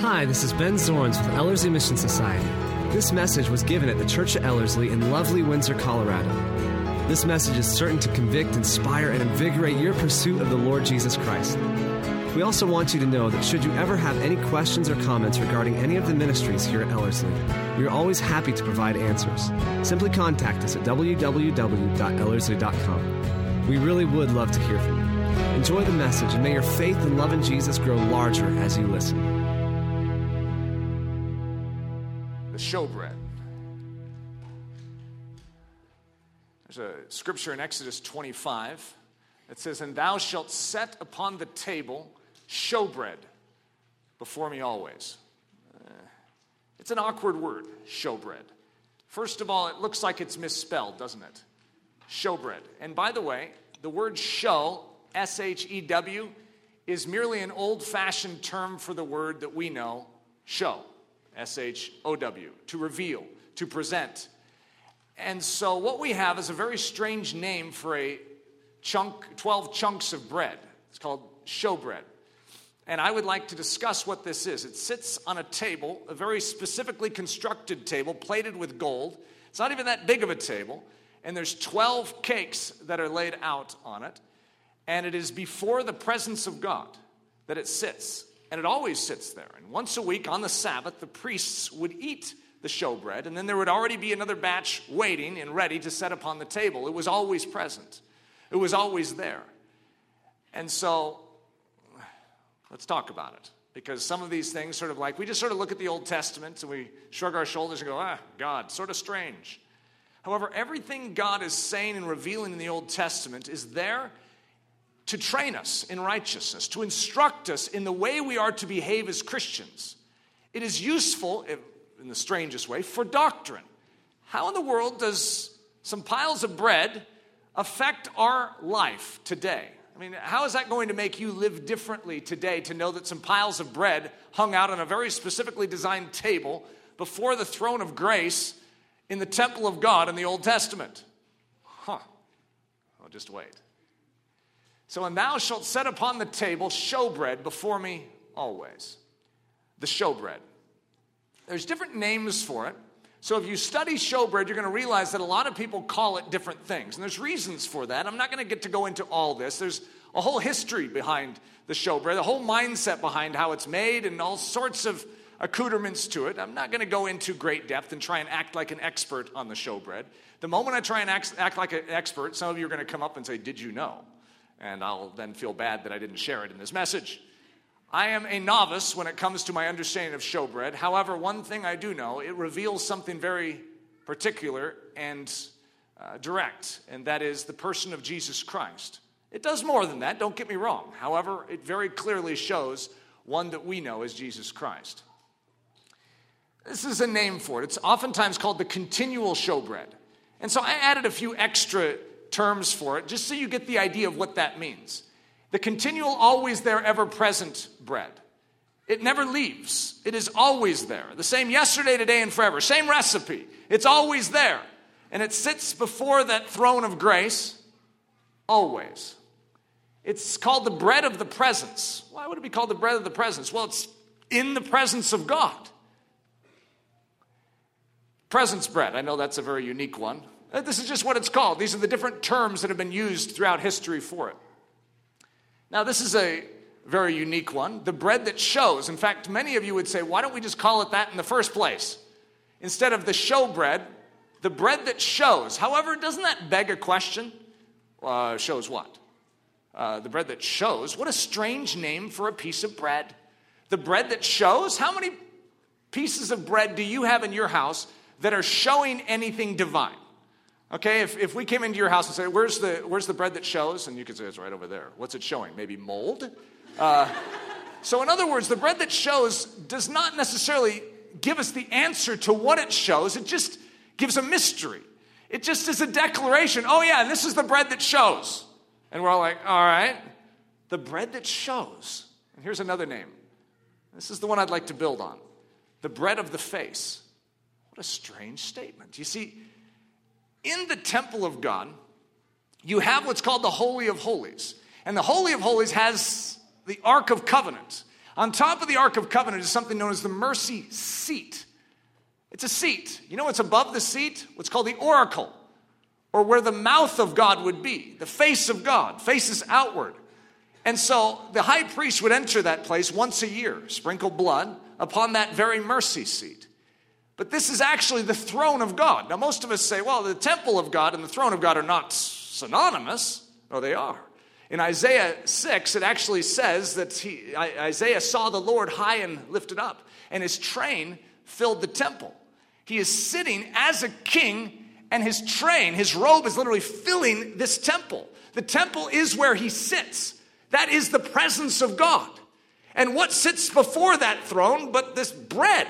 Hi, this is Ben Zorns with Ellerslie Mission Society. This message was given at the Church of Ellerslie in lovely Windsor, Colorado. This message is certain to convict, inspire, and invigorate your pursuit of the Lord Jesus Christ. We also want you to know that should you ever have any questions or comments regarding any of the ministries here at Ellerslie, we are always happy to provide answers. Simply contact us at www.ellerslie.com. We really would love to hear from you. Enjoy the message, and may your faith and love in Jesus grow larger as you listen. Showbread. There's a scripture in Exodus 25 that says, And thou shalt set upon the table showbread before me always. Uh, it's an awkward word, showbread. First of all, it looks like it's misspelled, doesn't it? Showbread. And by the way, the word show, S H E W, is merely an old fashioned term for the word that we know, show. S H O W, to reveal, to present. And so what we have is a very strange name for a chunk, 12 chunks of bread. It's called showbread. And I would like to discuss what this is. It sits on a table, a very specifically constructed table, plated with gold. It's not even that big of a table. And there's 12 cakes that are laid out on it. And it is before the presence of God that it sits. And it always sits there. And once a week on the Sabbath, the priests would eat the showbread, and then there would already be another batch waiting and ready to set upon the table. It was always present, it was always there. And so, let's talk about it. Because some of these things, sort of like, we just sort of look at the Old Testament and we shrug our shoulders and go, ah, God, sort of strange. However, everything God is saying and revealing in the Old Testament is there to train us in righteousness, to instruct us in the way we are to behave as Christians. It is useful, in the strangest way, for doctrine. How in the world does some piles of bread affect our life today? I mean, how is that going to make you live differently today to know that some piles of bread hung out on a very specifically designed table before the throne of grace in the temple of God in the Old Testament? Huh. Well, just wait. So, and thou shalt set upon the table showbread before me always. The showbread. There's different names for it. So if you study showbread, you're going to realize that a lot of people call it different things. And there's reasons for that. I'm not going to get to go into all this. There's a whole history behind the showbread, a whole mindset behind how it's made, and all sorts of accoutrements to it. I'm not going to go into great depth and try and act like an expert on the showbread. The moment I try and act, act like an expert, some of you are going to come up and say, Did you know? And I'll then feel bad that I didn't share it in this message. I am a novice when it comes to my understanding of showbread. However, one thing I do know, it reveals something very particular and uh, direct, and that is the person of Jesus Christ. It does more than that, don't get me wrong. However, it very clearly shows one that we know as Jesus Christ. This is a name for it. It's oftentimes called the continual showbread. And so I added a few extra terms for it just so you get the idea of what that means. The continual, always there, ever present bread. It never leaves. It is always there. The same yesterday, today, and forever. Same recipe. It's always there. And it sits before that throne of grace always. It's called the bread of the presence. Why would it be called the bread of the presence? Well, it's in the presence of God. Presence bread. I know that's a very unique one. Uh, this is just what it's called. These are the different terms that have been used throughout history for it. Now, this is a very unique one the bread that shows. In fact, many of you would say, why don't we just call it that in the first place? Instead of the show bread, the bread that shows. However, doesn't that beg a question? Uh, shows what? Uh, the bread that shows. What a strange name for a piece of bread. The bread that shows? How many pieces of bread do you have in your house that are showing anything divine? Okay, if, if we came into your house and said, where's the, where's the bread that shows? And you could say, it's right over there. What's it showing? Maybe mold? Uh, so, in other words, the bread that shows does not necessarily give us the answer to what it shows, it just gives a mystery. It just is a declaration. Oh, yeah, this is the bread that shows. And we're all like, all right, the bread that shows. And here's another name. This is the one I'd like to build on the bread of the face. What a strange statement. You see, in the temple of God, you have what's called the Holy of Holies. And the Holy of Holies has the Ark of Covenant. On top of the Ark of Covenant is something known as the mercy seat. It's a seat. You know what's above the seat? What's called the oracle, or where the mouth of God would be. The face of God faces outward. And so the high priest would enter that place once a year, sprinkle blood upon that very mercy seat. But this is actually the throne of God. Now, most of us say, well, the temple of God and the throne of God are not synonymous. No, they are. In Isaiah 6, it actually says that he, Isaiah saw the Lord high and lifted up, and his train filled the temple. He is sitting as a king, and his train, his robe, is literally filling this temple. The temple is where he sits. That is the presence of God. And what sits before that throne but this bread?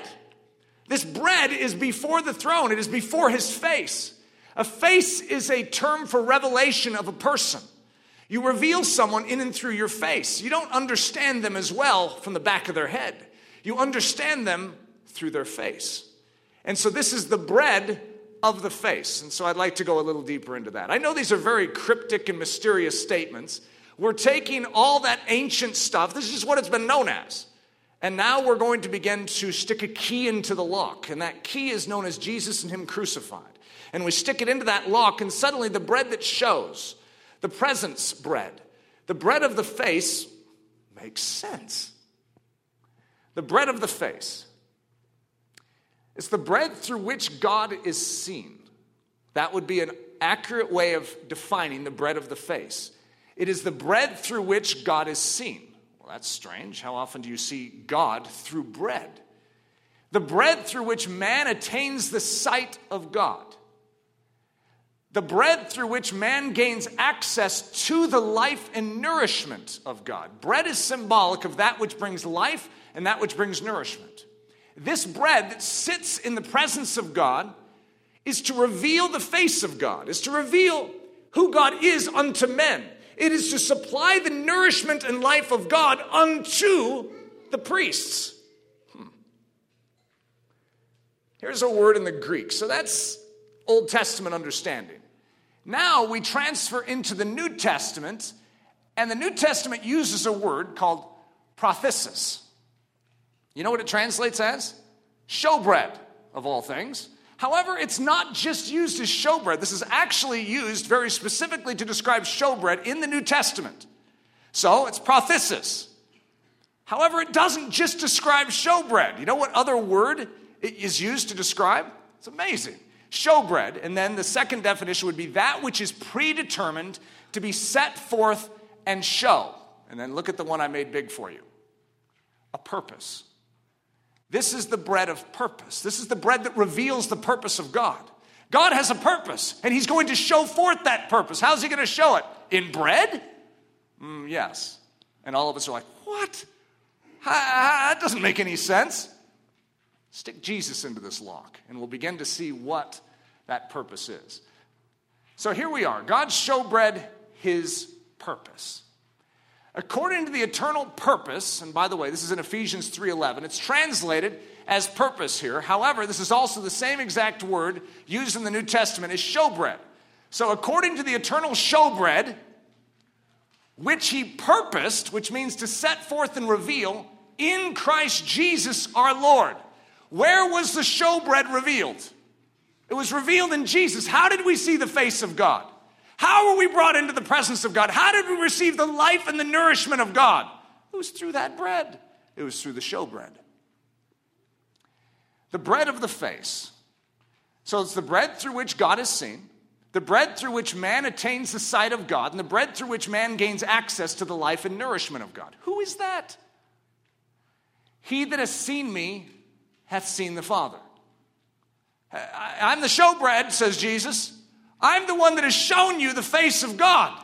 This bread is before the throne, it is before his face. A face is a term for revelation of a person. You reveal someone in and through your face. You don't understand them as well from the back of their head. You understand them through their face. And so this is the bread of the face. And so I'd like to go a little deeper into that. I know these are very cryptic and mysterious statements, we're taking all that ancient stuff, this is what it's been known as. And now we're going to begin to stick a key into the lock. And that key is known as Jesus and Him crucified. And we stick it into that lock, and suddenly the bread that shows, the presence bread, the bread of the face makes sense. The bread of the face. It's the bread through which God is seen. That would be an accurate way of defining the bread of the face. It is the bread through which God is seen. That's strange. How often do you see God through bread? The bread through which man attains the sight of God. The bread through which man gains access to the life and nourishment of God. Bread is symbolic of that which brings life and that which brings nourishment. This bread that sits in the presence of God is to reveal the face of God, is to reveal who God is unto men. It is to supply the nourishment and life of God unto the priests. Hmm. Here's a word in the Greek. So that's Old Testament understanding. Now we transfer into the New Testament, and the New Testament uses a word called prothesis. You know what it translates as? Showbread, of all things. However, it's not just used as showbread. This is actually used very specifically to describe showbread in the New Testament. So it's prothesis. However, it doesn't just describe showbread. You know what other word it is used to describe? It's amazing. Showbread. And then the second definition would be that which is predetermined to be set forth and show. And then look at the one I made big for you a purpose. This is the bread of purpose. This is the bread that reveals the purpose of God. God has a purpose, and He's going to show forth that purpose. How's He going to show it? In bread? Mm, yes. And all of us are like, what? That doesn't make any sense. Stick Jesus into this lock, and we'll begin to see what that purpose is. So here we are. God showbread His purpose according to the eternal purpose and by the way this is in ephesians 3.11 it's translated as purpose here. However this is also the same exact word used in the new testament as showbread. So according to the eternal showbread which he purposed which means to set forth and reveal in christ jesus our lord. Where was the showbread revealed? It was revealed in jesus. How did we see the face of god how were we brought into the presence of God? How did we receive the life and the nourishment of God? It was through that bread, it was through the showbread. The bread of the face. So it's the bread through which God is seen, the bread through which man attains the sight of God, and the bread through which man gains access to the life and nourishment of God. Who is that? He that has seen me hath seen the Father. I'm the showbread, says Jesus. I'm the one that has shown you the face of God.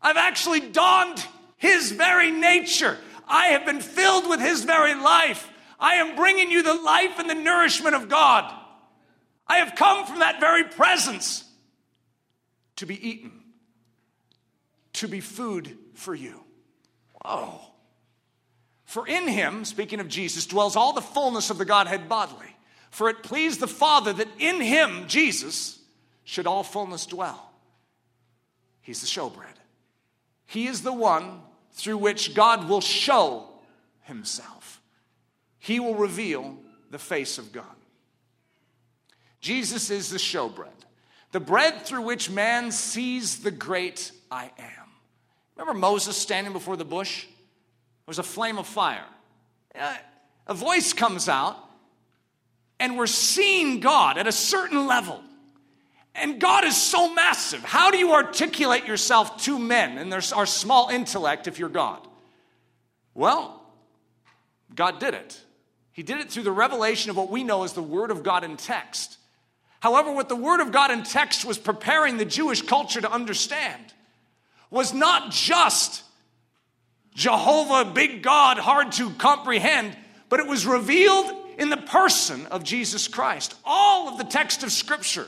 I've actually donned His very nature. I have been filled with His very life. I am bringing you the life and the nourishment of God. I have come from that very presence to be eaten, to be food for you. Whoa. For in him, speaking of Jesus, dwells all the fullness of the Godhead bodily. For it pleased the Father that in him, Jesus, should all fullness dwell. He's the showbread. He is the one through which God will show himself. He will reveal the face of God. Jesus is the showbread, the bread through which man sees the great I am. Remember Moses standing before the bush? There was a flame of fire. Uh, a voice comes out, and we're seeing God at a certain level. And God is so massive. How do you articulate yourself to men and there's our small intellect if you're God? Well, God did it. He did it through the revelation of what we know as the Word of God in text. However, what the Word of God in text was preparing the Jewish culture to understand was not just Jehovah, big God, hard to comprehend, but it was revealed in the person of Jesus Christ. All of the text of Scripture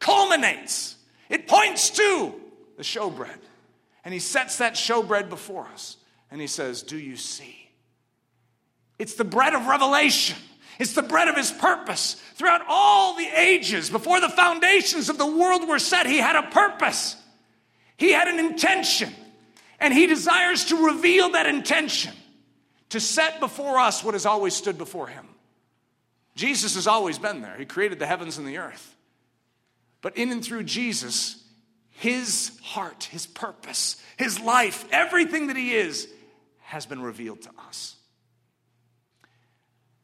culminates, it points to the showbread. And he sets that showbread before us and he says, Do you see? It's the bread of revelation. It's the bread of his purpose. Throughout all the ages, before the foundations of the world were set, he had a purpose. He had an intention. And he desires to reveal that intention, to set before us what has always stood before him. Jesus has always been there. He created the heavens and the earth. But in and through Jesus, his heart, his purpose, his life, everything that he is, has been revealed to us.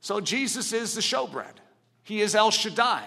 So Jesus is the showbread. He is El Shaddai,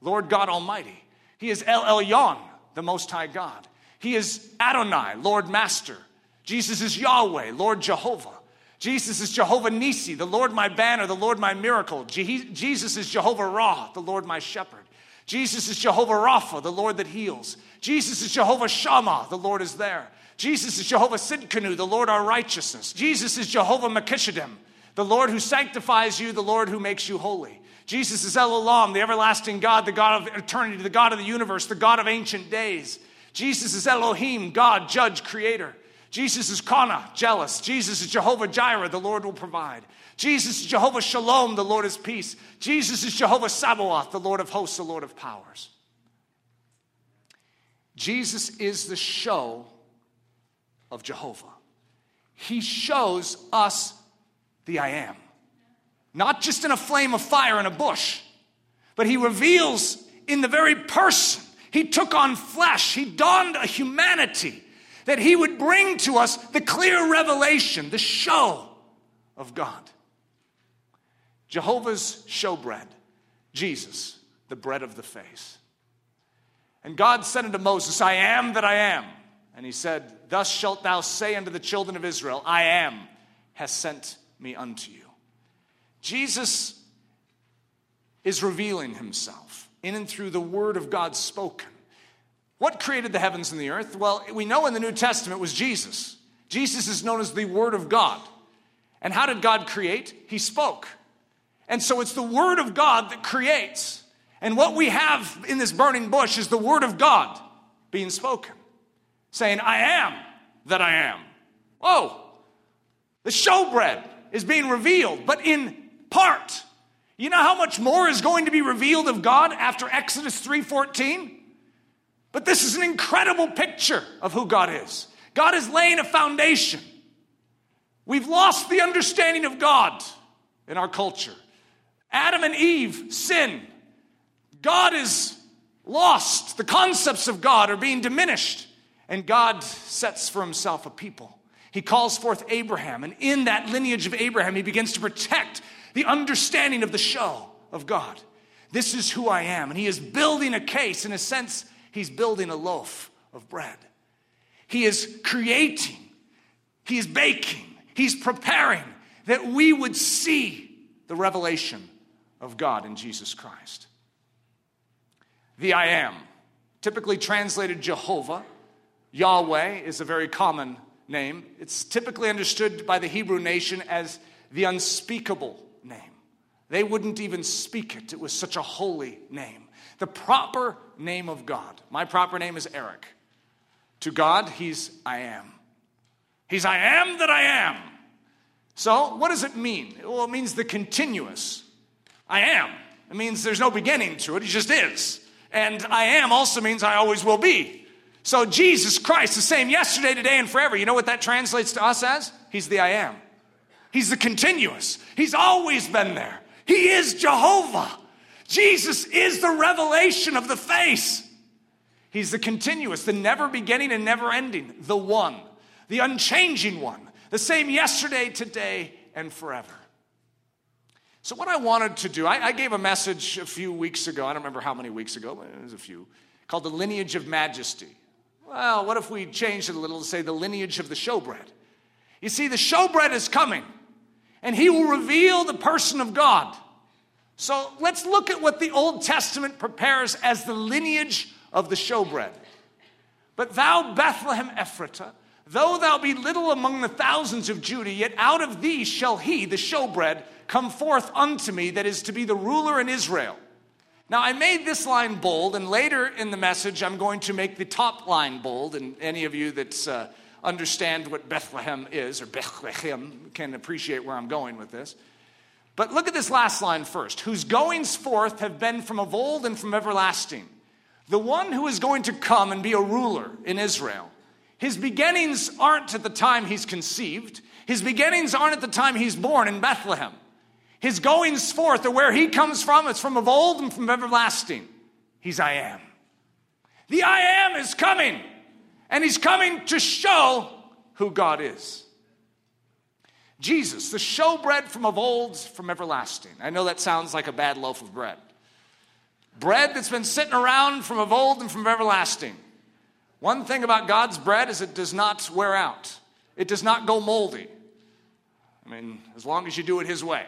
Lord God Almighty. He is El Elyon, the Most High God. He is Adonai, Lord Master. Jesus is Yahweh, Lord Jehovah. Jesus is Jehovah Nisi, the Lord my banner, the Lord my miracle. Je- Jesus is Jehovah Ra, the Lord my shepherd. Jesus is Jehovah Rapha, the Lord that heals. Jesus is Jehovah Shammah, the Lord is there. Jesus is Jehovah Sidkenu, the Lord our righteousness. Jesus is Jehovah Makishadem, the Lord who sanctifies you, the Lord who makes you holy. Jesus is El Olam, the everlasting God, the God of eternity, the God of the universe, the God of ancient days. Jesus is Elohim, God, judge, creator. Jesus is Kana, jealous. Jesus is Jehovah Jireh, the Lord will provide. Jesus is Jehovah Shalom, the Lord is peace. Jesus is Jehovah Sabaoth, the Lord of hosts, the Lord of powers. Jesus is the show of Jehovah. He shows us the I am. Not just in a flame of fire in a bush, but he reveals in the very person. He took on flesh, he donned a humanity that he would bring to us the clear revelation, the show of God. Jehovah's showbread, Jesus, the bread of the face. And God said unto Moses, I am that I am. And he said, Thus shalt thou say unto the children of Israel, I am, has sent me unto you. Jesus is revealing himself in and through the word of God spoken. What created the heavens and the earth? Well, we know in the New Testament was Jesus. Jesus is known as the Word of God. And how did God create? He spoke. And so it's the Word of God that creates. And what we have in this burning bush is the Word of God being spoken saying, I am that I am. Whoa! The showbread is being revealed, but in part. You know how much more is going to be revealed of God after Exodus 3:14? But this is an incredible picture of who God is. God is laying a foundation. We've lost the understanding of God in our culture. Adam and Eve sin. God is lost. The concepts of God are being diminished. And God sets for himself a people. He calls forth Abraham, and in that lineage of Abraham, he begins to protect the understanding of the show of God. This is who I am. And he is building a case. In a sense, he's building a loaf of bread. He is creating, he is baking, he's preparing that we would see the revelation of God in Jesus Christ. The I am, typically translated Jehovah, Yahweh is a very common name. It's typically understood by the Hebrew nation as the unspeakable name. They wouldn't even speak it, it was such a holy name. The proper name of God. My proper name is Eric. To God, He's I am. He's I am that I am. So, what does it mean? Well, it means the continuous. I am. It means there's no beginning to it, He just is. And I am also means I always will be. So Jesus Christ, the same yesterday, today, and forever. You know what that translates to us as? He's the I am. He's the continuous. He's always been there. He is Jehovah. Jesus is the revelation of the face. He's the continuous, the never beginning and never ending, the one, the unchanging one, the same yesterday, today, and forever. So, what I wanted to do, I, I, gave a message a few weeks ago, I don't remember how many weeks ago, but it was a few, called The Lineage of Majesty. Well, what if we changed it a little to say The Lineage of the Showbread? You see, the showbread is coming, and he will reveal the person of God. So, let's look at what the Old Testament prepares as the lineage of the showbread. But thou, Bethlehem Ephratah, though thou be little among the thousands of Judah, yet out of thee shall he, the showbread, Come forth unto me, that is to be the ruler in Israel. Now, I made this line bold, and later in the message, I'm going to make the top line bold. And any of you that uh, understand what Bethlehem is, or Bethlehem, can appreciate where I'm going with this. But look at this last line first whose goings forth have been from of old and from everlasting. The one who is going to come and be a ruler in Israel. His beginnings aren't at the time he's conceived, his beginnings aren't at the time he's born in Bethlehem. His goings forth, or where he comes from, it's from of old and from everlasting. He's I am. The I am is coming, and he's coming to show who God is. Jesus, the showbread from of old, from everlasting. I know that sounds like a bad loaf of bread. Bread that's been sitting around from of old and from everlasting. One thing about God's bread is it does not wear out, it does not go moldy. I mean, as long as you do it His way.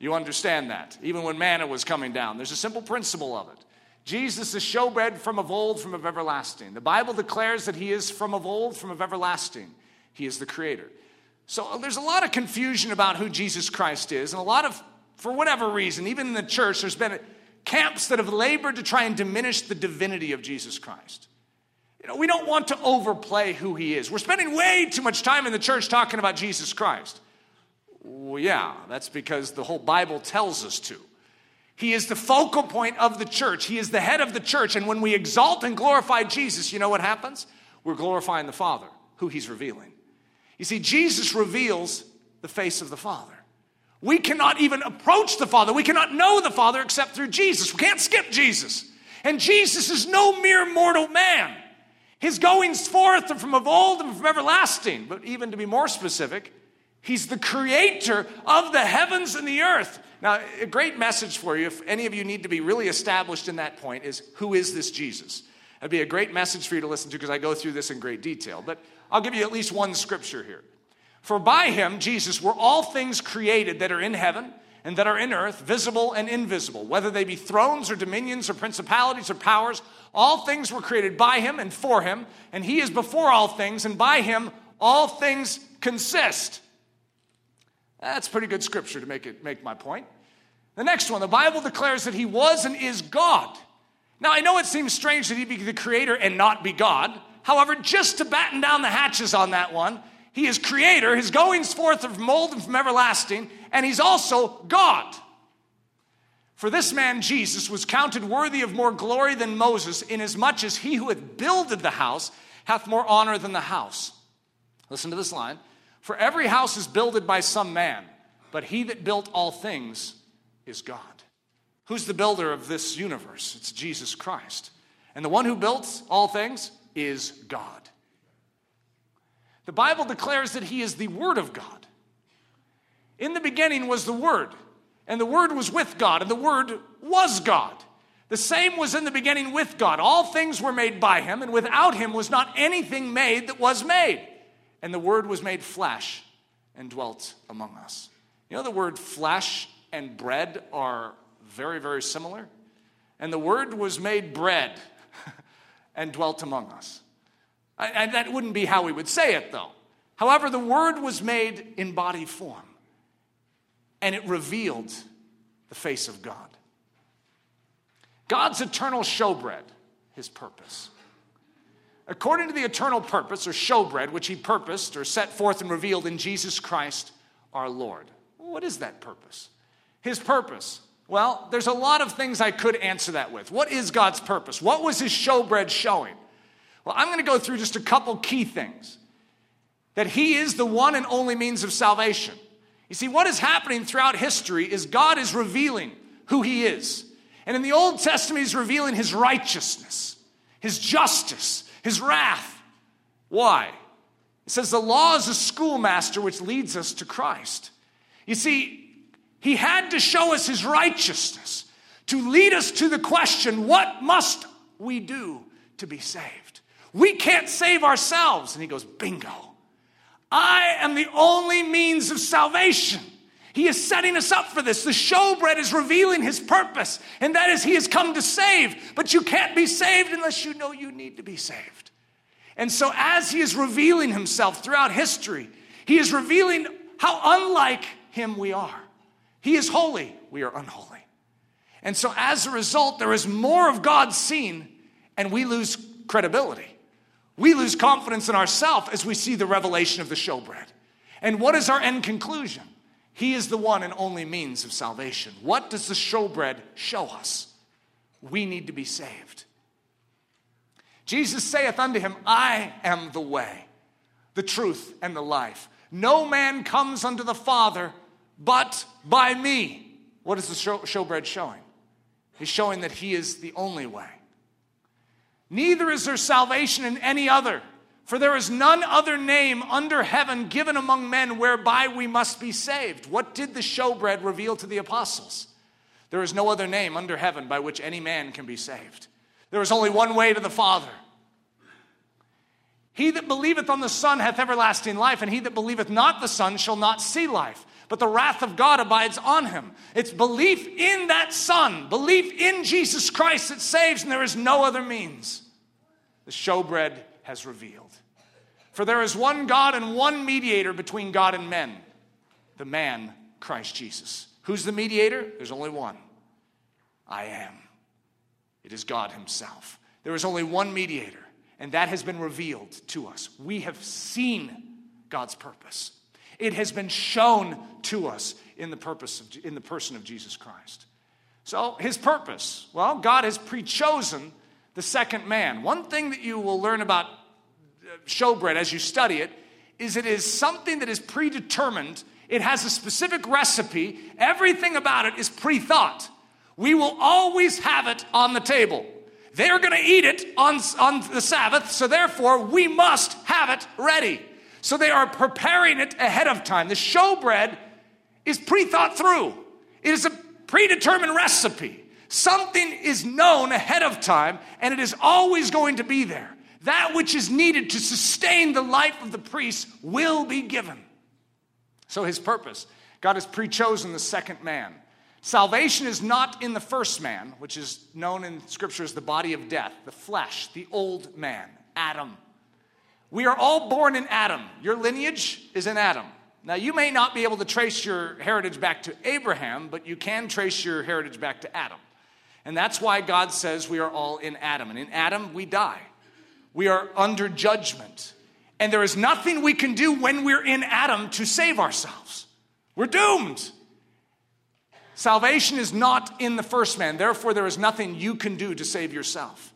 You understand that. Even when manna was coming down, there's a simple principle of it. Jesus is showbread from of old, from of everlasting. The Bible declares that he is from of old, from of everlasting. He is the creator. So uh, there's a lot of confusion about who Jesus Christ is, and a lot of, for whatever reason, even in the church, there's been camps that have labored to try and diminish the divinity of Jesus Christ. You know, we don't want to overplay who he is. We're spending way too much time in the church talking about Jesus Christ. Well, yeah, that's because the whole Bible tells us to. He is the focal point of the church. He is the head of the church. And when we exalt and glorify Jesus, you know what happens? We're glorifying the Father, who He's revealing. You see, Jesus reveals the face of the Father. We cannot even approach the Father. We cannot know the Father except through Jesus. We can't skip Jesus. And Jesus is no mere mortal man. His goings forth are from of old and from everlasting. But even to be more specific, He's the creator of the heavens and the earth. Now, a great message for you, if any of you need to be really established in that point, is who is this Jesus? That'd be a great message for you to listen to because I go through this in great detail. But I'll give you at least one scripture here. For by him, Jesus, were all things created that are in heaven and that are in earth, visible and invisible, whether they be thrones or dominions or principalities or powers. All things were created by him and for him, and he is before all things, and by him all things consist. That's pretty good scripture to make, it, make my point. The next one, the Bible declares that he was and is God. Now, I know it seems strange that he be the creator and not be God. However, just to batten down the hatches on that one, he is creator, his goings forth of mold and from everlasting, and he's also God. For this man Jesus was counted worthy of more glory than Moses, inasmuch as he who hath builded the house hath more honor than the house. Listen to this line. For every house is builded by some man, but he that built all things is God. Who's the builder of this universe? It's Jesus Christ. And the one who built all things is God. The Bible declares that he is the Word of God. In the beginning was the Word, and the Word was with God, and the Word was God. The same was in the beginning with God. All things were made by him, and without him was not anything made that was made. And the Word was made flesh and dwelt among us. You know, the word flesh and bread are very, very similar. And the Word was made bread and dwelt among us. And that wouldn't be how we would say it, though. However, the Word was made in body form, and it revealed the face of God. God's eternal showbread, his purpose according to the eternal purpose or showbread which he purposed or set forth and revealed in Jesus Christ our Lord. What is that purpose? His purpose. Well, there's a lot of things I could answer that with. What is God's purpose? What was his showbread showing? Well, I'm going to go through just a couple key things. That he is the one and only means of salvation. You see, what is happening throughout history is God is revealing who He is. And in the Old Testament, He's revealing His righteousness, His justice, His wrath. Why? It says the law is a schoolmaster which leads us to Christ. You see, He had to show us His righteousness to lead us to the question what must we do to be saved? We can't save ourselves. And He goes, bingo. I am the only means of salvation. He is setting us up for this. The showbread is revealing his purpose, and that is he has come to save. But you can't be saved unless you know you need to be saved. And so, as he is revealing himself throughout history, he is revealing how unlike him we are. He is holy, we are unholy. And so, as a result, there is more of God seen, and we lose credibility. We lose confidence in ourselves as we see the revelation of the showbread. And what is our end conclusion? He is the one and only means of salvation. What does the showbread show us? We need to be saved. Jesus saith unto him, I am the way, the truth, and the life. No man comes unto the Father but by me. What is the showbread showing? He's showing that he is the only way. Neither is there salvation in any other, for there is none other name under heaven given among men whereby we must be saved. What did the showbread reveal to the apostles? There is no other name under heaven by which any man can be saved. There is only one way to the Father. He that believeth on the Son hath everlasting life, and he that believeth not the Son shall not see life, but the wrath of God abides on him. It's belief in that Son, belief in Jesus Christ that saves, and there is no other means. The showbread has revealed. For there is one God and one mediator between God and men, the man, Christ Jesus. Who's the mediator? There's only one I am. It is God Himself. There is only one mediator, and that has been revealed to us. We have seen God's purpose. It has been shown to us in the purpose of, in the person of Jesus Christ. So his purpose, well, God has pre-chosen the second man. One thing that you will learn about uh, showbread as you study it is it is something that is predetermined. It has a specific recipe. Everything about it is pre-thought. We will always have it on the table. They're going to eat it on, on the Sabbath, so therefore we must have it ready. So they are preparing it ahead of time. The showbread is pre thought through, it is a predetermined recipe. Something is known ahead of time, and it is always going to be there. That which is needed to sustain the life of the priest will be given. So, his purpose God has pre chosen the second man. Salvation is not in the first man, which is known in Scripture as the body of death, the flesh, the old man, Adam. We are all born in Adam. Your lineage is in Adam. Now, you may not be able to trace your heritage back to Abraham, but you can trace your heritage back to Adam. And that's why God says we are all in Adam. And in Adam, we die. We are under judgment. And there is nothing we can do when we're in Adam to save ourselves. We're doomed. Salvation is not in the first man. Therefore, there is nothing you can do to save yourself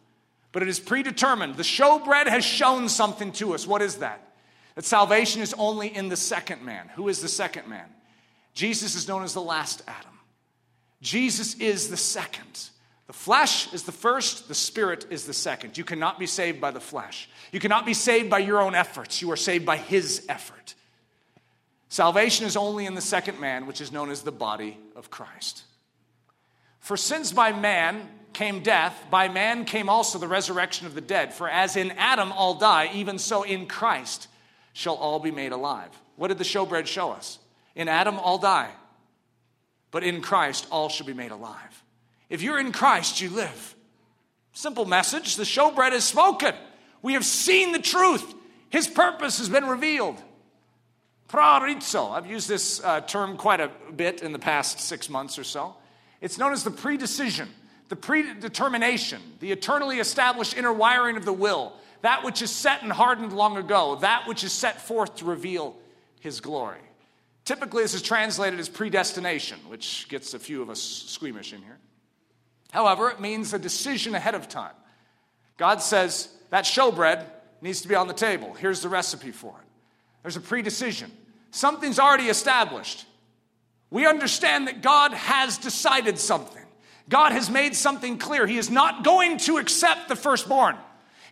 but it is predetermined. The showbread has shown something to us. What is that? That salvation is only in the second man. Who is the second man? Jesus is known as the last Adam. Jesus is the second. The flesh is the first, the spirit is the second. You cannot be saved by the flesh. You cannot be saved by your own efforts. You are saved by his effort. Salvation is only in the second man, which is known as the body of Christ. For since by man came death, by man came also the resurrection of the dead. For as in Adam all die, even so in Christ shall all be made alive. What did the showbread show us? In Adam all die, but in Christ all shall be made alive. If you're in Christ, you live. Simple message the showbread is spoken. We have seen the truth, His purpose has been revealed. Proorizo. I've used this uh, term quite a bit in the past six months or so. It's known as the predecision the predetermination, the eternally established inner wiring of the will, that which is set and hardened long ago, that which is set forth to reveal his glory. Typically, this is translated as predestination, which gets a few of us squeamish in here. However, it means a decision ahead of time. God says that showbread needs to be on the table. Here's the recipe for it. There's a predecision. Something's already established. we understand that God has decided something. God has made something clear. He is not going to accept the firstborn.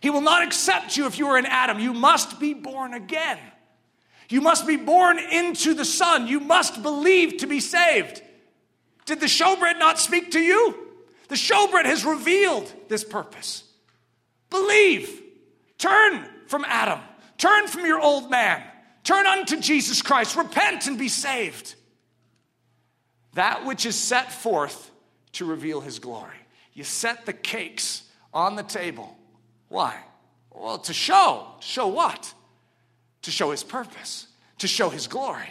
He will not accept you if you are in Adam. You must be born again. You must be born into the Son. You must believe to be saved. Did the showbread not speak to you? The showbread has revealed this purpose. Believe. Turn from Adam. Turn from your old man. Turn unto Jesus Christ. Repent and be saved. That which is set forth to reveal his glory. You set the cakes on the table. Why? Well, to show. To show what? To show his purpose, to show his glory.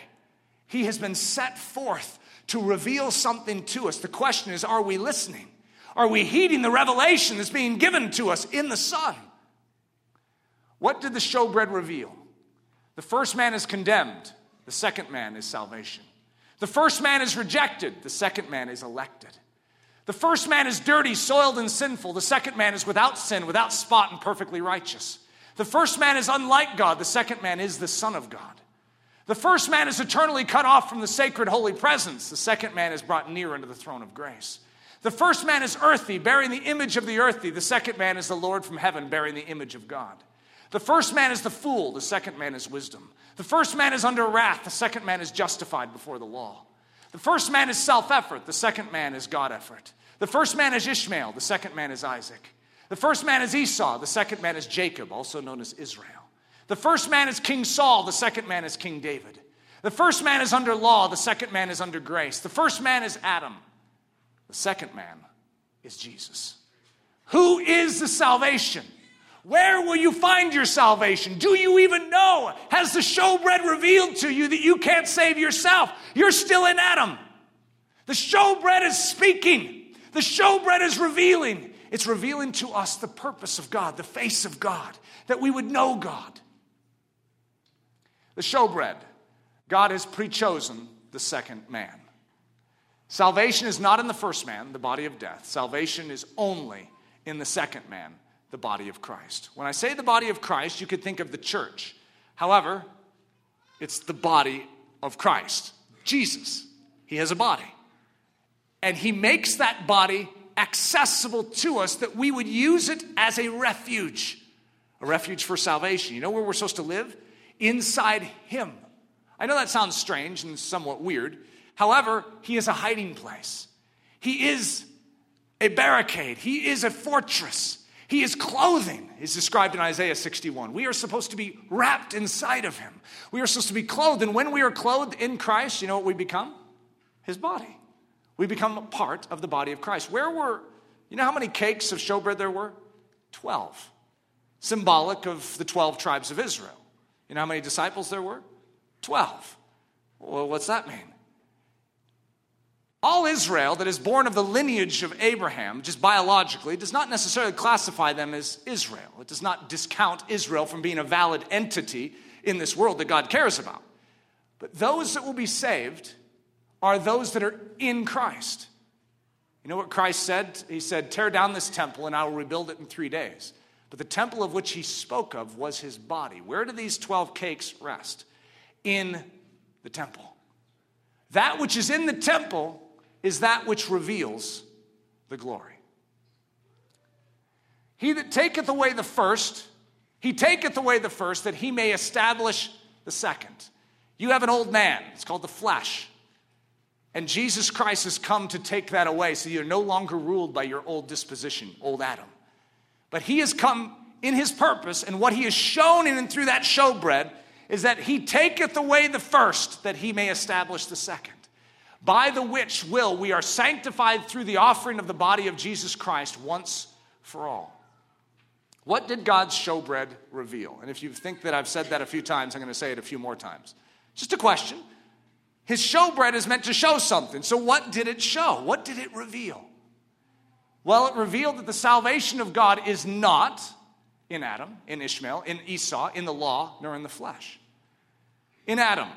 He has been set forth to reveal something to us. The question is are we listening? Are we heeding the revelation that's being given to us in the Son? What did the showbread reveal? The first man is condemned, the second man is salvation. The first man is rejected, the second man is elected. The first man is dirty, soiled, and sinful. The second man is without sin, without spot, and perfectly righteous. The first man is unlike God. The second man is the Son of God. The first man is eternally cut off from the sacred holy presence. The second man is brought near unto the throne of grace. The first man is earthy, bearing the image of the earthy. The second man is the Lord from heaven, bearing the image of God. The first man is the fool. The second man is wisdom. The first man is under wrath. The second man is justified before the law. The first man is self effort. The second man is God effort. The first man is Ishmael. The second man is Isaac. The first man is Esau. The second man is Jacob, also known as Israel. The first man is King Saul. The second man is King David. The first man is under law. The second man is under grace. The first man is Adam. The second man is Jesus. Who is the salvation? Where will you find your salvation? Do you even know? Has the showbread revealed to you that you can't save yourself? You're still in Adam. The showbread is speaking, the showbread is revealing. It's revealing to us the purpose of God, the face of God, that we would know God. The showbread, God has pre chosen the second man. Salvation is not in the first man, the body of death. Salvation is only in the second man, the body of Christ. When I say the body of Christ, you could think of the church. However, it's the body of Christ, Jesus. He has a body. And he makes that body accessible to us that we would use it as a refuge, a refuge for salvation. You know where we're supposed to live? Inside him. I know that sounds strange and somewhat weird. However, he is a hiding place. He is a barricade. He is a fortress. He is clothing, is described in Isaiah 61. We are supposed to be wrapped inside of him. We are supposed to be clothed. And when we are clothed in Christ, you know what we become? His body. We become a part of the body of Christ. Where were, you know how many cakes of showbread there were? 12. Symbolic of the 12 tribes of Israel. You know how many disciples there were? 12. Well, what's that mean? All Israel that is born of the lineage of Abraham, just biologically, does not necessarily classify them as Israel. It does not discount Israel from being a valid entity in this world that God cares about. But those that will be saved are those that are in Christ. You know what Christ said? He said, Tear down this temple and I will rebuild it in three days. But the temple of which he spoke of was his body. Where do these 12 cakes rest? In the temple. That which is in the temple is that which reveals the glory. He that taketh away the first, he taketh away the first that he may establish the second. You have an old man, it's called the flesh. And Jesus Christ has come to take that away so you're no longer ruled by your old disposition, old Adam. But he has come in his purpose, and what he has shown in and through that showbread is that he taketh away the first that he may establish the second by the which will we are sanctified through the offering of the body of Jesus Christ once for all. What did God's showbread reveal? And if you think that I've said that a few times, I'm going to say it a few more times. Just a question. His showbread is meant to show something. So, what did it show? What did it reveal? Well, it revealed that the salvation of God is not in Adam, in Ishmael, in Esau, in the law, nor in the flesh. In Adam,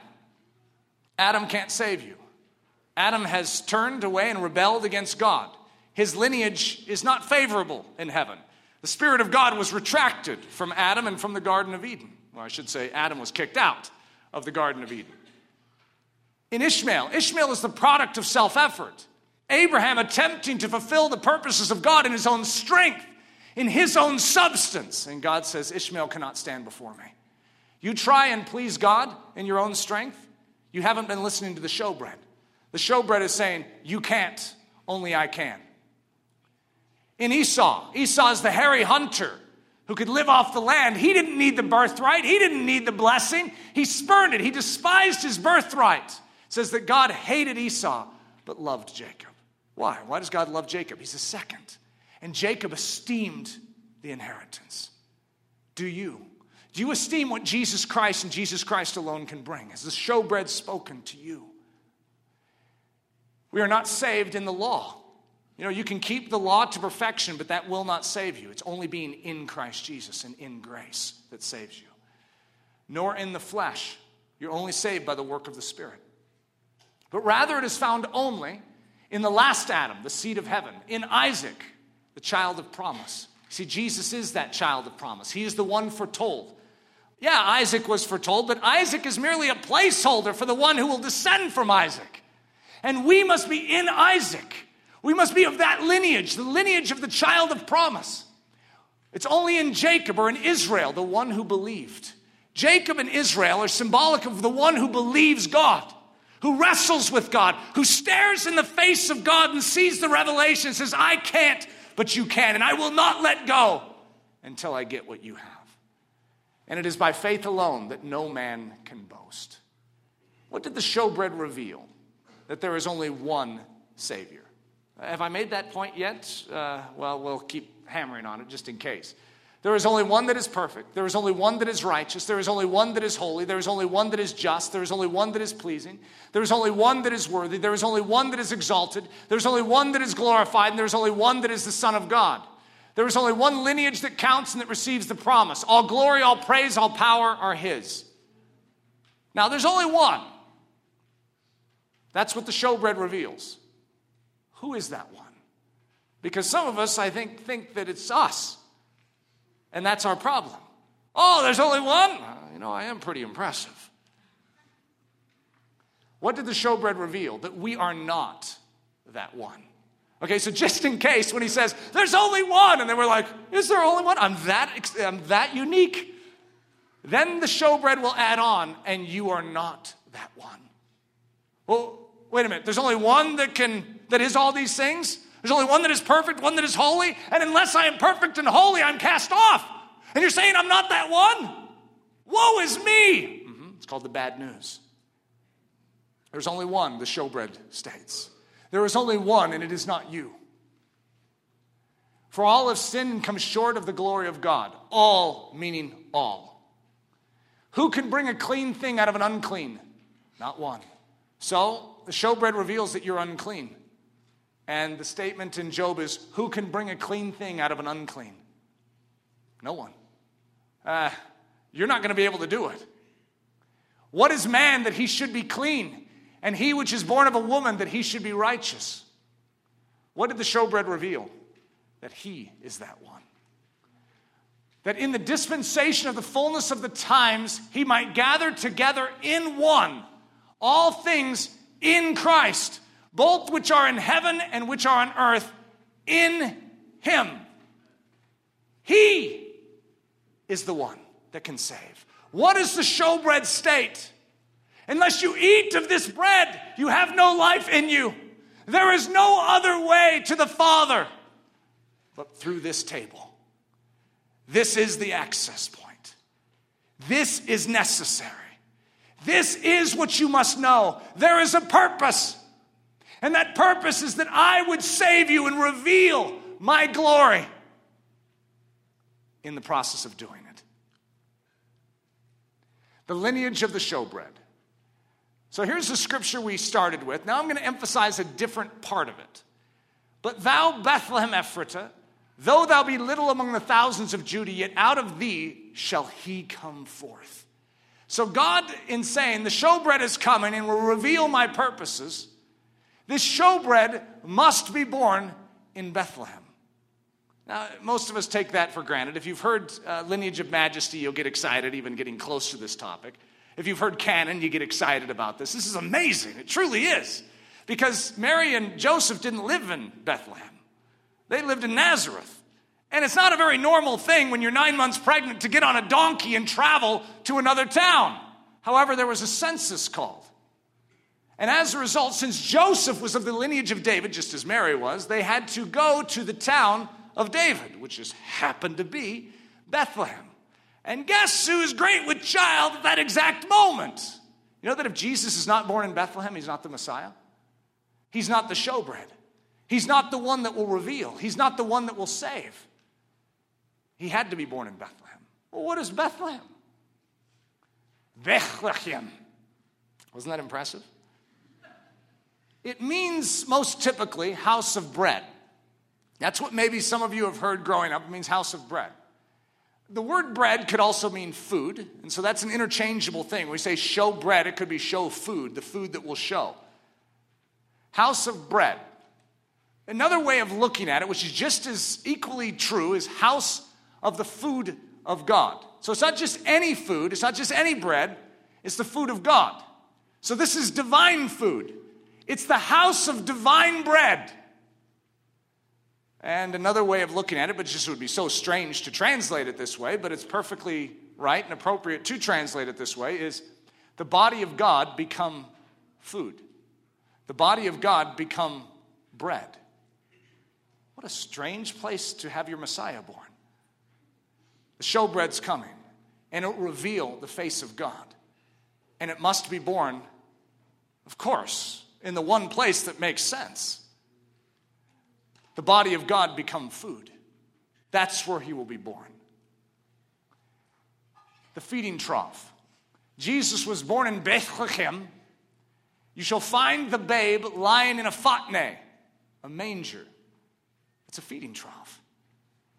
Adam can't save you. Adam has turned away and rebelled against God. His lineage is not favorable in heaven. The Spirit of God was retracted from Adam and from the Garden of Eden. Well, I should say, Adam was kicked out of the Garden of Eden. in Ishmael. Ishmael is the product of self effort. Abraham attempting to fulfill the purposes of God in his own strength, in his own substance. And God says, Ishmael cannot stand before me. You try and please God in your own strength, you haven't been listening to the showbread. The showbread is saying, You can't, only I can. In Esau, Esau is the hairy hunter who could live off the land. He didn't need the birthright, he didn't need the blessing. He spurned it, he despised his birthright. It says that God hated Esau but loved Jacob. Why? Why does God love Jacob? He's the second. And Jacob esteemed the inheritance. Do you? Do you esteem what Jesus Christ and Jesus Christ alone can bring? Has the showbread spoken to you? We are not saved in the law. You know, you can keep the law to perfection, but that will not save you. It's only being in Christ Jesus and in grace that saves you. Nor in the flesh. You're only saved by the work of the Spirit. But rather, it is found only in the last Adam, the seed of heaven, in Isaac, the child of promise. See, Jesus is that child of promise. He is the one foretold. Yeah, Isaac was foretold, but Isaac is merely a placeholder for the one who will descend from Isaac. And we must be in Isaac. We must be of that lineage, the lineage of the child of promise. It's only in Jacob or in Israel, the one who believed. Jacob and Israel are symbolic of the one who believes God, who wrestles with God, who stares in the face of God and sees the revelation and says, I can't, but you can, and I will not let go until I get what you have. And it is by faith alone that no man can boast. What did the showbread reveal? That there is only one Savior. Have I made that point yet? Uh, well, we'll keep hammering on it just in case. There is only one that is perfect. There is only one that is righteous. There is only one that is holy. There is only one that is just. There is only one that is pleasing. There is only one that is worthy. There is only one that is exalted. There is only one that is glorified. And there is only one that is the Son of God. There is only one lineage that counts and that receives the promise. All glory, all praise, all power are His. Now, there's only one. That's what the showbread reveals. Who is that one? Because some of us, I think, think that it's us. And that's our problem. Oh, there's only one? Uh, you know, I am pretty impressive. What did the showbread reveal? That we are not that one. Okay, so just in case when he says, there's only one, and then we're like, is there only one? I'm that, I'm that unique. Then the showbread will add on, and you are not that one. Well, wait a minute. There's only one that can, that is all these things? There's only one that is perfect, one that is holy, and unless I am perfect and holy, I'm cast off. And you're saying I'm not that one? Woe is me! Mm-hmm. It's called the bad news. There's only one, the showbread states. There is only one, and it is not you. For all of sin comes short of the glory of God. All, meaning all. Who can bring a clean thing out of an unclean? Not one. So, the showbread reveals that you're unclean. And the statement in Job is Who can bring a clean thing out of an unclean? No one. Uh, you're not going to be able to do it. What is man that he should be clean? and he which is born of a woman that he should be righteous. What did the showbread reveal? That he is that one. That in the dispensation of the fullness of the times, he might gather together in one all things in Christ, both which are in heaven and which are on earth, in him. He is the one that can save. What is the showbread state? Unless you eat of this bread, you have no life in you. There is no other way to the Father but through this table. This is the access point. This is necessary. This is what you must know. There is a purpose. And that purpose is that I would save you and reveal my glory in the process of doing it. The lineage of the showbread. So here's the scripture we started with. Now I'm going to emphasize a different part of it. But thou, Bethlehem Ephratah, though thou be little among the thousands of Judah, yet out of thee shall he come forth. So, God, in saying, the showbread is coming and will reveal my purposes, this showbread must be born in Bethlehem. Now, most of us take that for granted. If you've heard uh, Lineage of Majesty, you'll get excited even getting close to this topic. If you've heard canon, you get excited about this. This is amazing. It truly is. Because Mary and Joseph didn't live in Bethlehem, they lived in Nazareth. And it's not a very normal thing when you're nine months pregnant to get on a donkey and travel to another town. However, there was a census called. And as a result, since Joseph was of the lineage of David, just as Mary was, they had to go to the town of David, which just happened to be Bethlehem. And guess who's great with child at that exact moment? You know that if Jesus is not born in Bethlehem, he's not the Messiah? He's not the showbread. He's not the one that will reveal. He's not the one that will save. He had to be born in Bethlehem. Well, what is Bethlehem? Bethlehem. Wasn't that impressive? It means most typically house of bread. That's what maybe some of you have heard growing up. It means house of bread. The word bread could also mean food, and so that's an interchangeable thing. When we say show bread, it could be show food, the food that will show. House of bread. Another way of looking at it, which is just as equally true, is house of the food of God. So it's not just any food, it's not just any bread, it's the food of God. So this is divine food. It's the house of divine bread. And another way of looking at it, but it just would be so strange to translate it this way, but it's perfectly right and appropriate to translate it this way, is the body of God become food. The body of God become bread. What a strange place to have your Messiah born. The showbread's coming, and it will reveal the face of God. And it must be born, of course, in the one place that makes sense. The body of God become food. That's where he will be born. The feeding trough. Jesus was born in Bethlehem. You shall find the babe lying in a phatne, a manger. It's a feeding trough.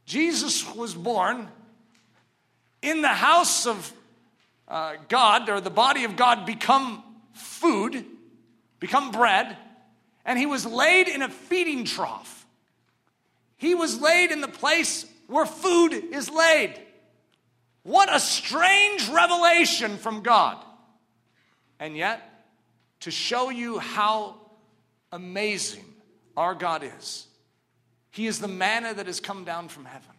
Jesus was born in the house of uh, God, or the body of God, become food, become bread, and he was laid in a feeding trough. He was laid in the place where food is laid. What a strange revelation from God. And yet, to show you how amazing our God is, He is the manna that has come down from heaven.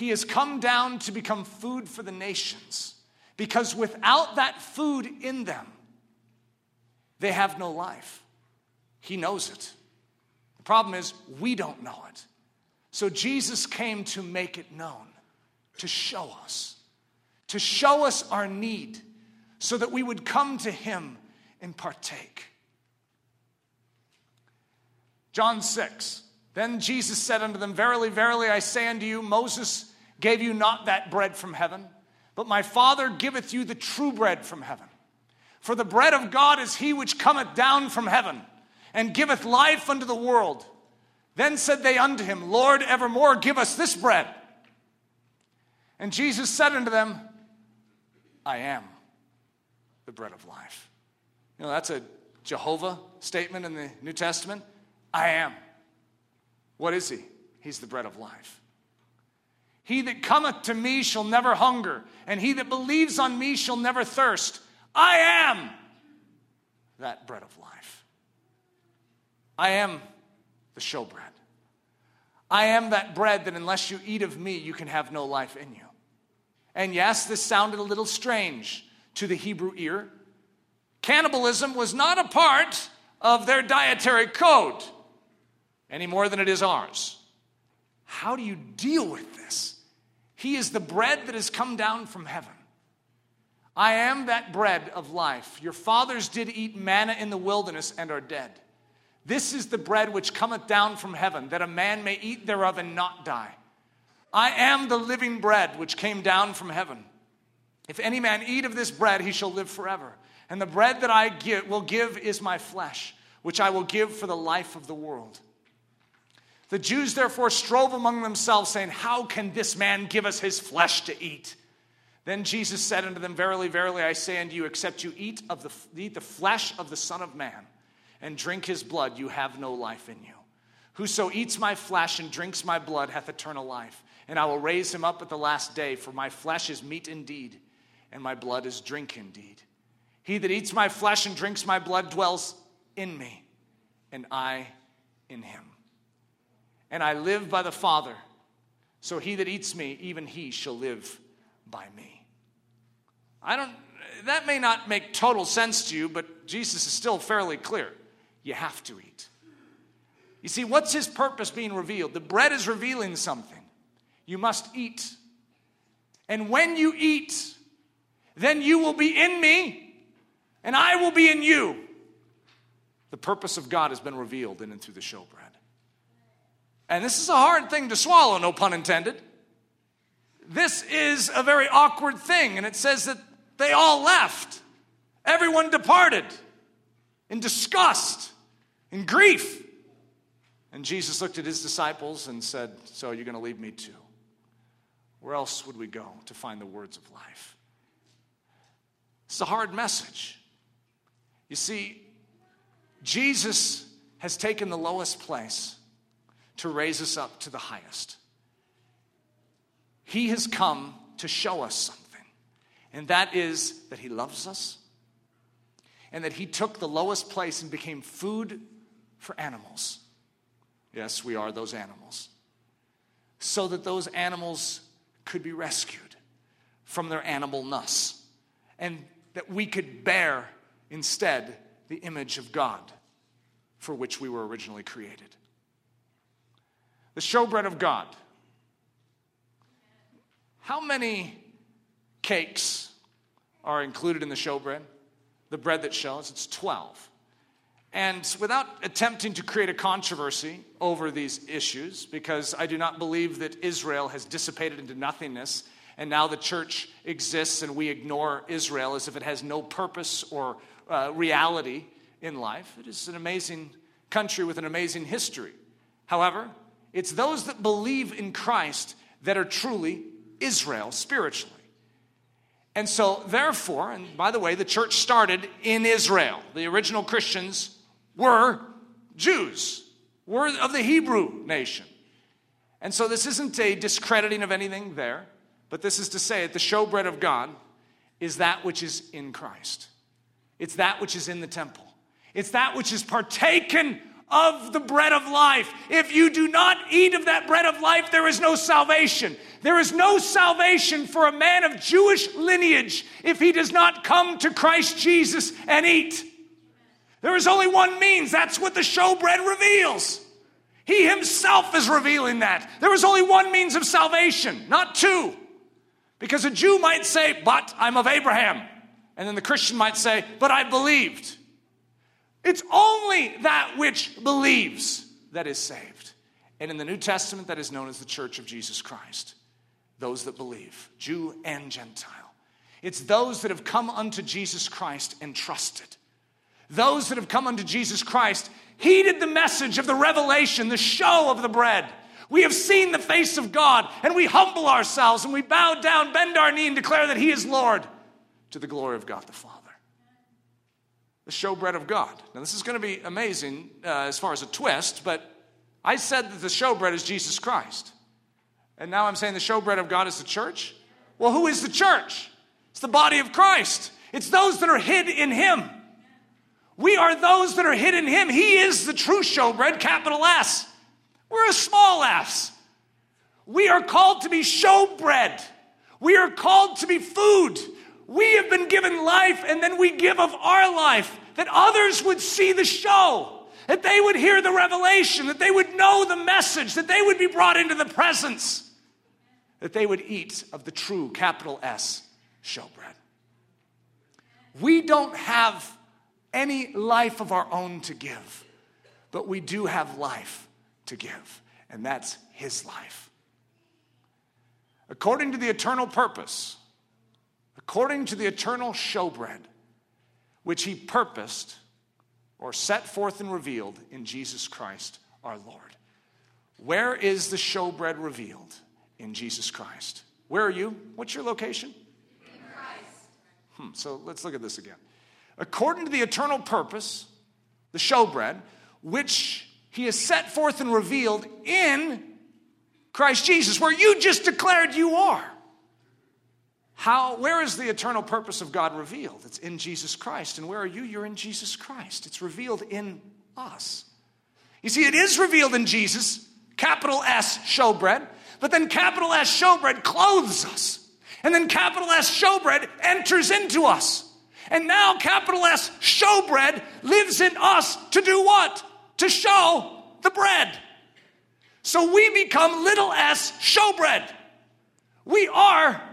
He has come down to become food for the nations because without that food in them, they have no life. He knows it. The problem is, we don't know it. So Jesus came to make it known, to show us, to show us our need, so that we would come to Him and partake. John 6. Then Jesus said unto them, Verily, verily, I say unto you, Moses gave you not that bread from heaven, but my Father giveth you the true bread from heaven. For the bread of God is he which cometh down from heaven, and giveth life unto the world. Then said they unto him, Lord, evermore give us this bread. And Jesus said unto them, I am the bread of life. You know, that's a Jehovah statement in the New Testament. I am. What is he? He's the bread of life. He that cometh to me shall never hunger, and he that believes on me shall never thirst. I am that bread of life. I am the showbread. I am that bread that unless you eat of me, you can have no life in you. And yes, this sounded a little strange to the Hebrew ear. Cannibalism was not a part of their dietary code any more than it is ours. How do you deal with this? He is the bread that has come down from heaven. I am that bread of life. Your fathers did eat manna in the wilderness and are dead. This is the bread which cometh down from heaven, that a man may eat thereof and not die. I am the living bread which came down from heaven. If any man eat of this bread, he shall live forever. And the bread that I give, will give is my flesh, which I will give for the life of the world. The Jews therefore strove among themselves, saying, How can this man give us his flesh to eat? Then Jesus said unto them, Verily, verily, I say unto you, except you eat, of the, eat the flesh of the Son of Man and drink his blood, you have no life in you. Whoso eats my flesh and drinks my blood hath eternal life, and I will raise him up at the last day, for my flesh is meat indeed, and my blood is drink indeed. He that eats my flesh and drinks my blood dwells in me, and I in him. And I live by the Father, so he that eats me, even he shall live by me. I don't, that may not make total sense to you, but Jesus is still fairly clear. You have to eat. You see, what's his purpose being revealed? The bread is revealing something. You must eat. And when you eat, then you will be in me, and I will be in you. The purpose of God has been revealed in and through the showbread. And this is a hard thing to swallow, no pun intended. This is a very awkward thing, and it says that they all left. Everyone departed in disgust, in grief. And Jesus looked at his disciples and said, So you're going to leave me too? Where else would we go to find the words of life? It's a hard message. You see, Jesus has taken the lowest place to raise us up to the highest. He has come to show us something, and that is that He loves us and that He took the lowest place and became food for animals. Yes, we are those animals. So that those animals could be rescued from their animalness and that we could bear instead the image of God for which we were originally created. The showbread of God. How many cakes are included in the showbread? The bread that shows, it's 12. And without attempting to create a controversy over these issues, because I do not believe that Israel has dissipated into nothingness and now the church exists and we ignore Israel as if it has no purpose or uh, reality in life. It is an amazing country with an amazing history. However, it's those that believe in Christ that are truly Israel spiritually. And so, therefore, and by the way, the church started in Israel. The original Christians were Jews, were of the Hebrew nation. And so, this isn't a discrediting of anything there, but this is to say that the showbread of God is that which is in Christ. It's that which is in the temple. It's that which is partaken of the bread of life. If you do not eat of that bread of life, there is no salvation. There is no salvation for a man of Jewish lineage if he does not come to Christ Jesus and eat. There is only one means. That's what the showbread reveals. He himself is revealing that. There is only one means of salvation, not two. Because a Jew might say, But I'm of Abraham. And then the Christian might say, But I believed. It's only that which believes that is saved. And in the New Testament, that is known as the Church of Jesus Christ. Those that believe, Jew and Gentile. It's those that have come unto Jesus Christ and trusted. Those that have come unto Jesus Christ heeded the message of the revelation, the show of the bread. We have seen the face of God, and we humble ourselves and we bow down, bend our knee, and declare that He is Lord to the glory of God the Father. The showbread of God. Now, this is going to be amazing uh, as far as a twist, but I said that the showbread is Jesus Christ. And now I'm saying the showbread of God is the church. Well, who is the church? It's the body of Christ, it's those that are hid in Him. We are those that are hid in Him. He is the true showbread, capital S. We're a small s. We are called to be showbread. We are called to be food. Given life and then we give of our life that others would see the show, that they would hear the revelation, that they would know the message, that they would be brought into the presence, that they would eat of the true capital S showbread. We don't have any life of our own to give, but we do have life to give, and that's his life. According to the eternal purpose, according to the eternal showbread, which he purposed or set forth and revealed in Jesus Christ our Lord. Where is the showbread revealed? In Jesus Christ. Where are you? What's your location? In Christ. Hmm, so let's look at this again. According to the eternal purpose, the showbread, which he has set forth and revealed in Christ Jesus, where you just declared you are. How, where is the eternal purpose of God revealed? It's in Jesus Christ. And where are you? You're in Jesus Christ. It's revealed in us. You see, it is revealed in Jesus, capital S, showbread, but then capital S, showbread clothes us. And then capital S, showbread enters into us. And now capital S, showbread lives in us to do what? To show the bread. So we become little s, showbread. We are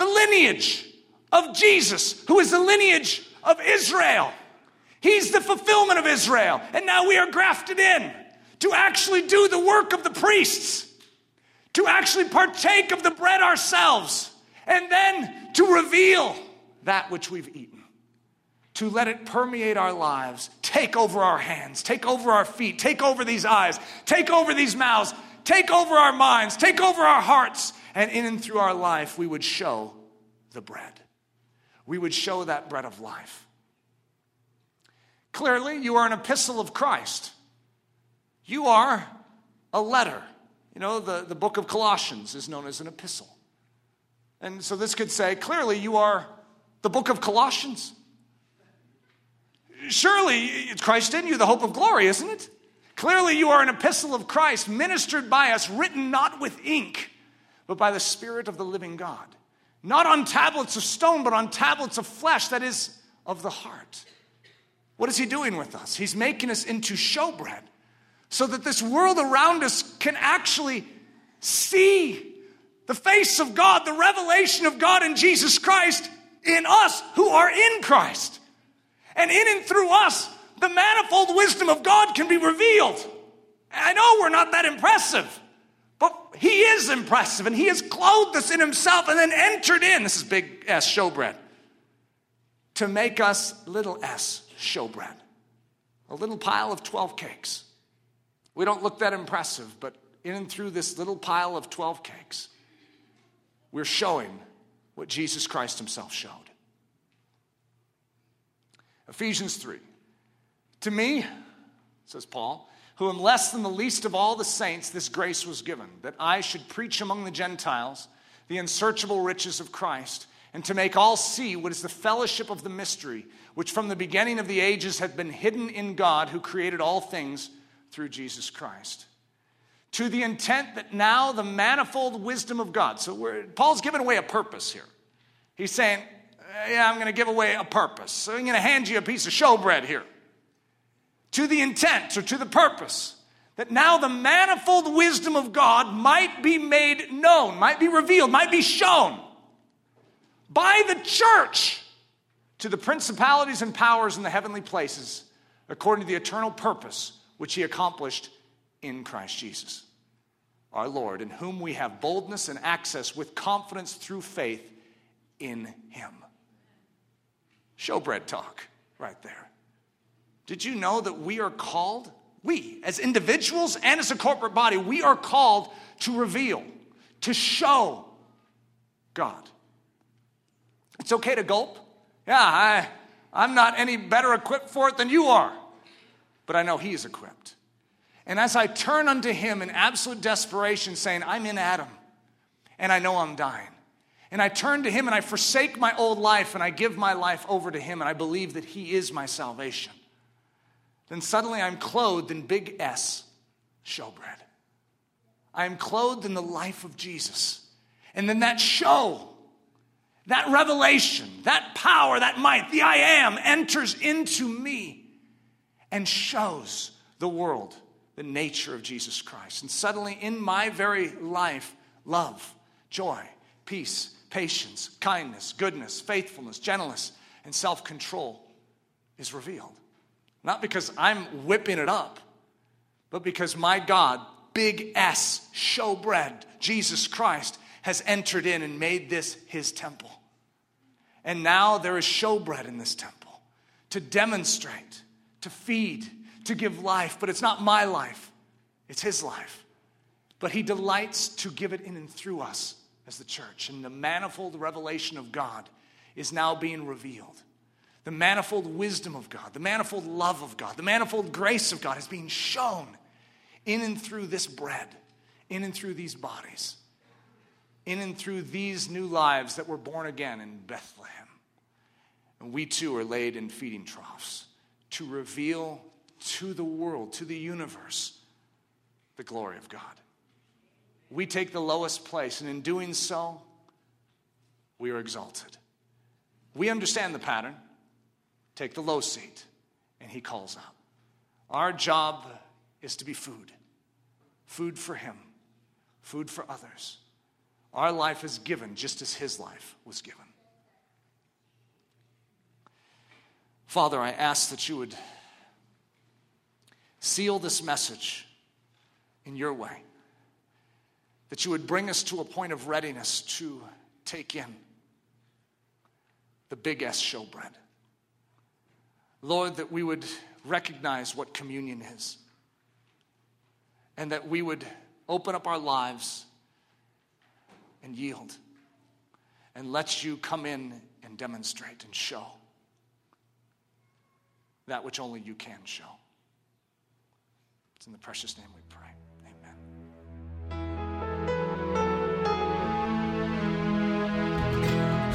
the lineage of Jesus, who is the lineage of Israel. He's the fulfillment of Israel. And now we are grafted in to actually do the work of the priests, to actually partake of the bread ourselves, and then to reveal that which we've eaten, to let it permeate our lives, take over our hands, take over our feet, take over these eyes, take over these mouths, take over our minds, take over our hearts, and in and through our life, we would show the bread. We would show that bread of life. Clearly, you are an epistle of Christ. You are a letter. You know, the, the book of Colossians is known as an epistle. And so this could say, clearly, you are the book of Colossians. Surely, it's Christ in you, the hope of glory, isn't it? Clearly, you are an epistle of Christ, ministered by us, written not with ink but by the Spirit of the living God. Not on tablets of stone, but on tablets of flesh, that is, of the heart. What is He doing with us? He's making us into showbread so that this world around us can actually see the face of God, the revelation of God in Jesus Christ in us who are in Christ. And in and through us, the manifold wisdom of God can be revealed. I know we're not that impressive. But he is impressive and he has clothed us in himself and then entered in. This is big S, showbread. To make us little s, showbread. A little pile of 12 cakes. We don't look that impressive, but in and through this little pile of 12 cakes, we're showing what Jesus Christ himself showed. Ephesians 3. To me, says Paul, who am less than the least of all the saints, this grace was given, that I should preach among the Gentiles the unsearchable riches of Christ, and to make all see what is the fellowship of the mystery, which from the beginning of the ages had been hidden in God, who created all things through Jesus Christ. To the intent that now the manifold wisdom of God. So Paul's giving away a purpose here. He's saying, Yeah, I'm going to give away a purpose. So I'm going to hand you a piece of showbread here to the intent or to the purpose that now the manifold wisdom of God might be made known, might be revealed, might be shown by the church to the principalities and powers in the heavenly places according to the eternal purpose which he accomplished in Christ Jesus, our Lord, in whom we have boldness and access with confidence through faith in him. Showbread talk right there. Did you know that we are called, we as individuals and as a corporate body, we are called to reveal, to show God? It's okay to gulp. Yeah, I, I'm not any better equipped for it than you are, but I know He is equipped. And as I turn unto Him in absolute desperation, saying, I'm in Adam and I know I'm dying. And I turn to Him and I forsake my old life and I give my life over to Him and I believe that He is my salvation then suddenly I'm clothed in big S, showbread. I am clothed in the life of Jesus. And then that show, that revelation, that power, that might, the I am enters into me and shows the world the nature of Jesus Christ. And suddenly in my very life, love, joy, peace, patience, kindness, goodness, faithfulness, gentleness, and self control is revealed. Not because I'm whipping it up, but because my God, big S, showbread, Jesus Christ, has entered in and made this his temple. And now there is showbread in this temple to demonstrate, to feed, to give life, but it's not my life, it's his life. But he delights to give it in and through us as the church. And the manifold revelation of God is now being revealed. The manifold wisdom of God, the manifold love of God, the manifold grace of God is being shown in and through this bread, in and through these bodies. in and through these new lives that were born again in Bethlehem. And we too are laid in feeding troughs to reveal to the world, to the universe, the glory of God. We take the lowest place, and in doing so, we are exalted. We understand the pattern. Take the low seat, and He calls out. Our job is to be food food for Him, food for others. Our life is given just as His life was given. Father, I ask that you would seal this message in your way, that you would bring us to a point of readiness to take in the big S showbread. Lord, that we would recognize what communion is and that we would open up our lives and yield and let you come in and demonstrate and show that which only you can show. It's in the precious name we pray.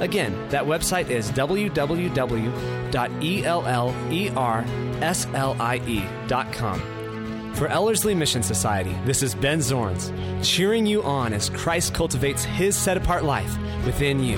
Again, that website is www.ellerslie.com. For Ellerslie Mission Society, this is Ben Zorns, cheering you on as Christ cultivates his set apart life within you.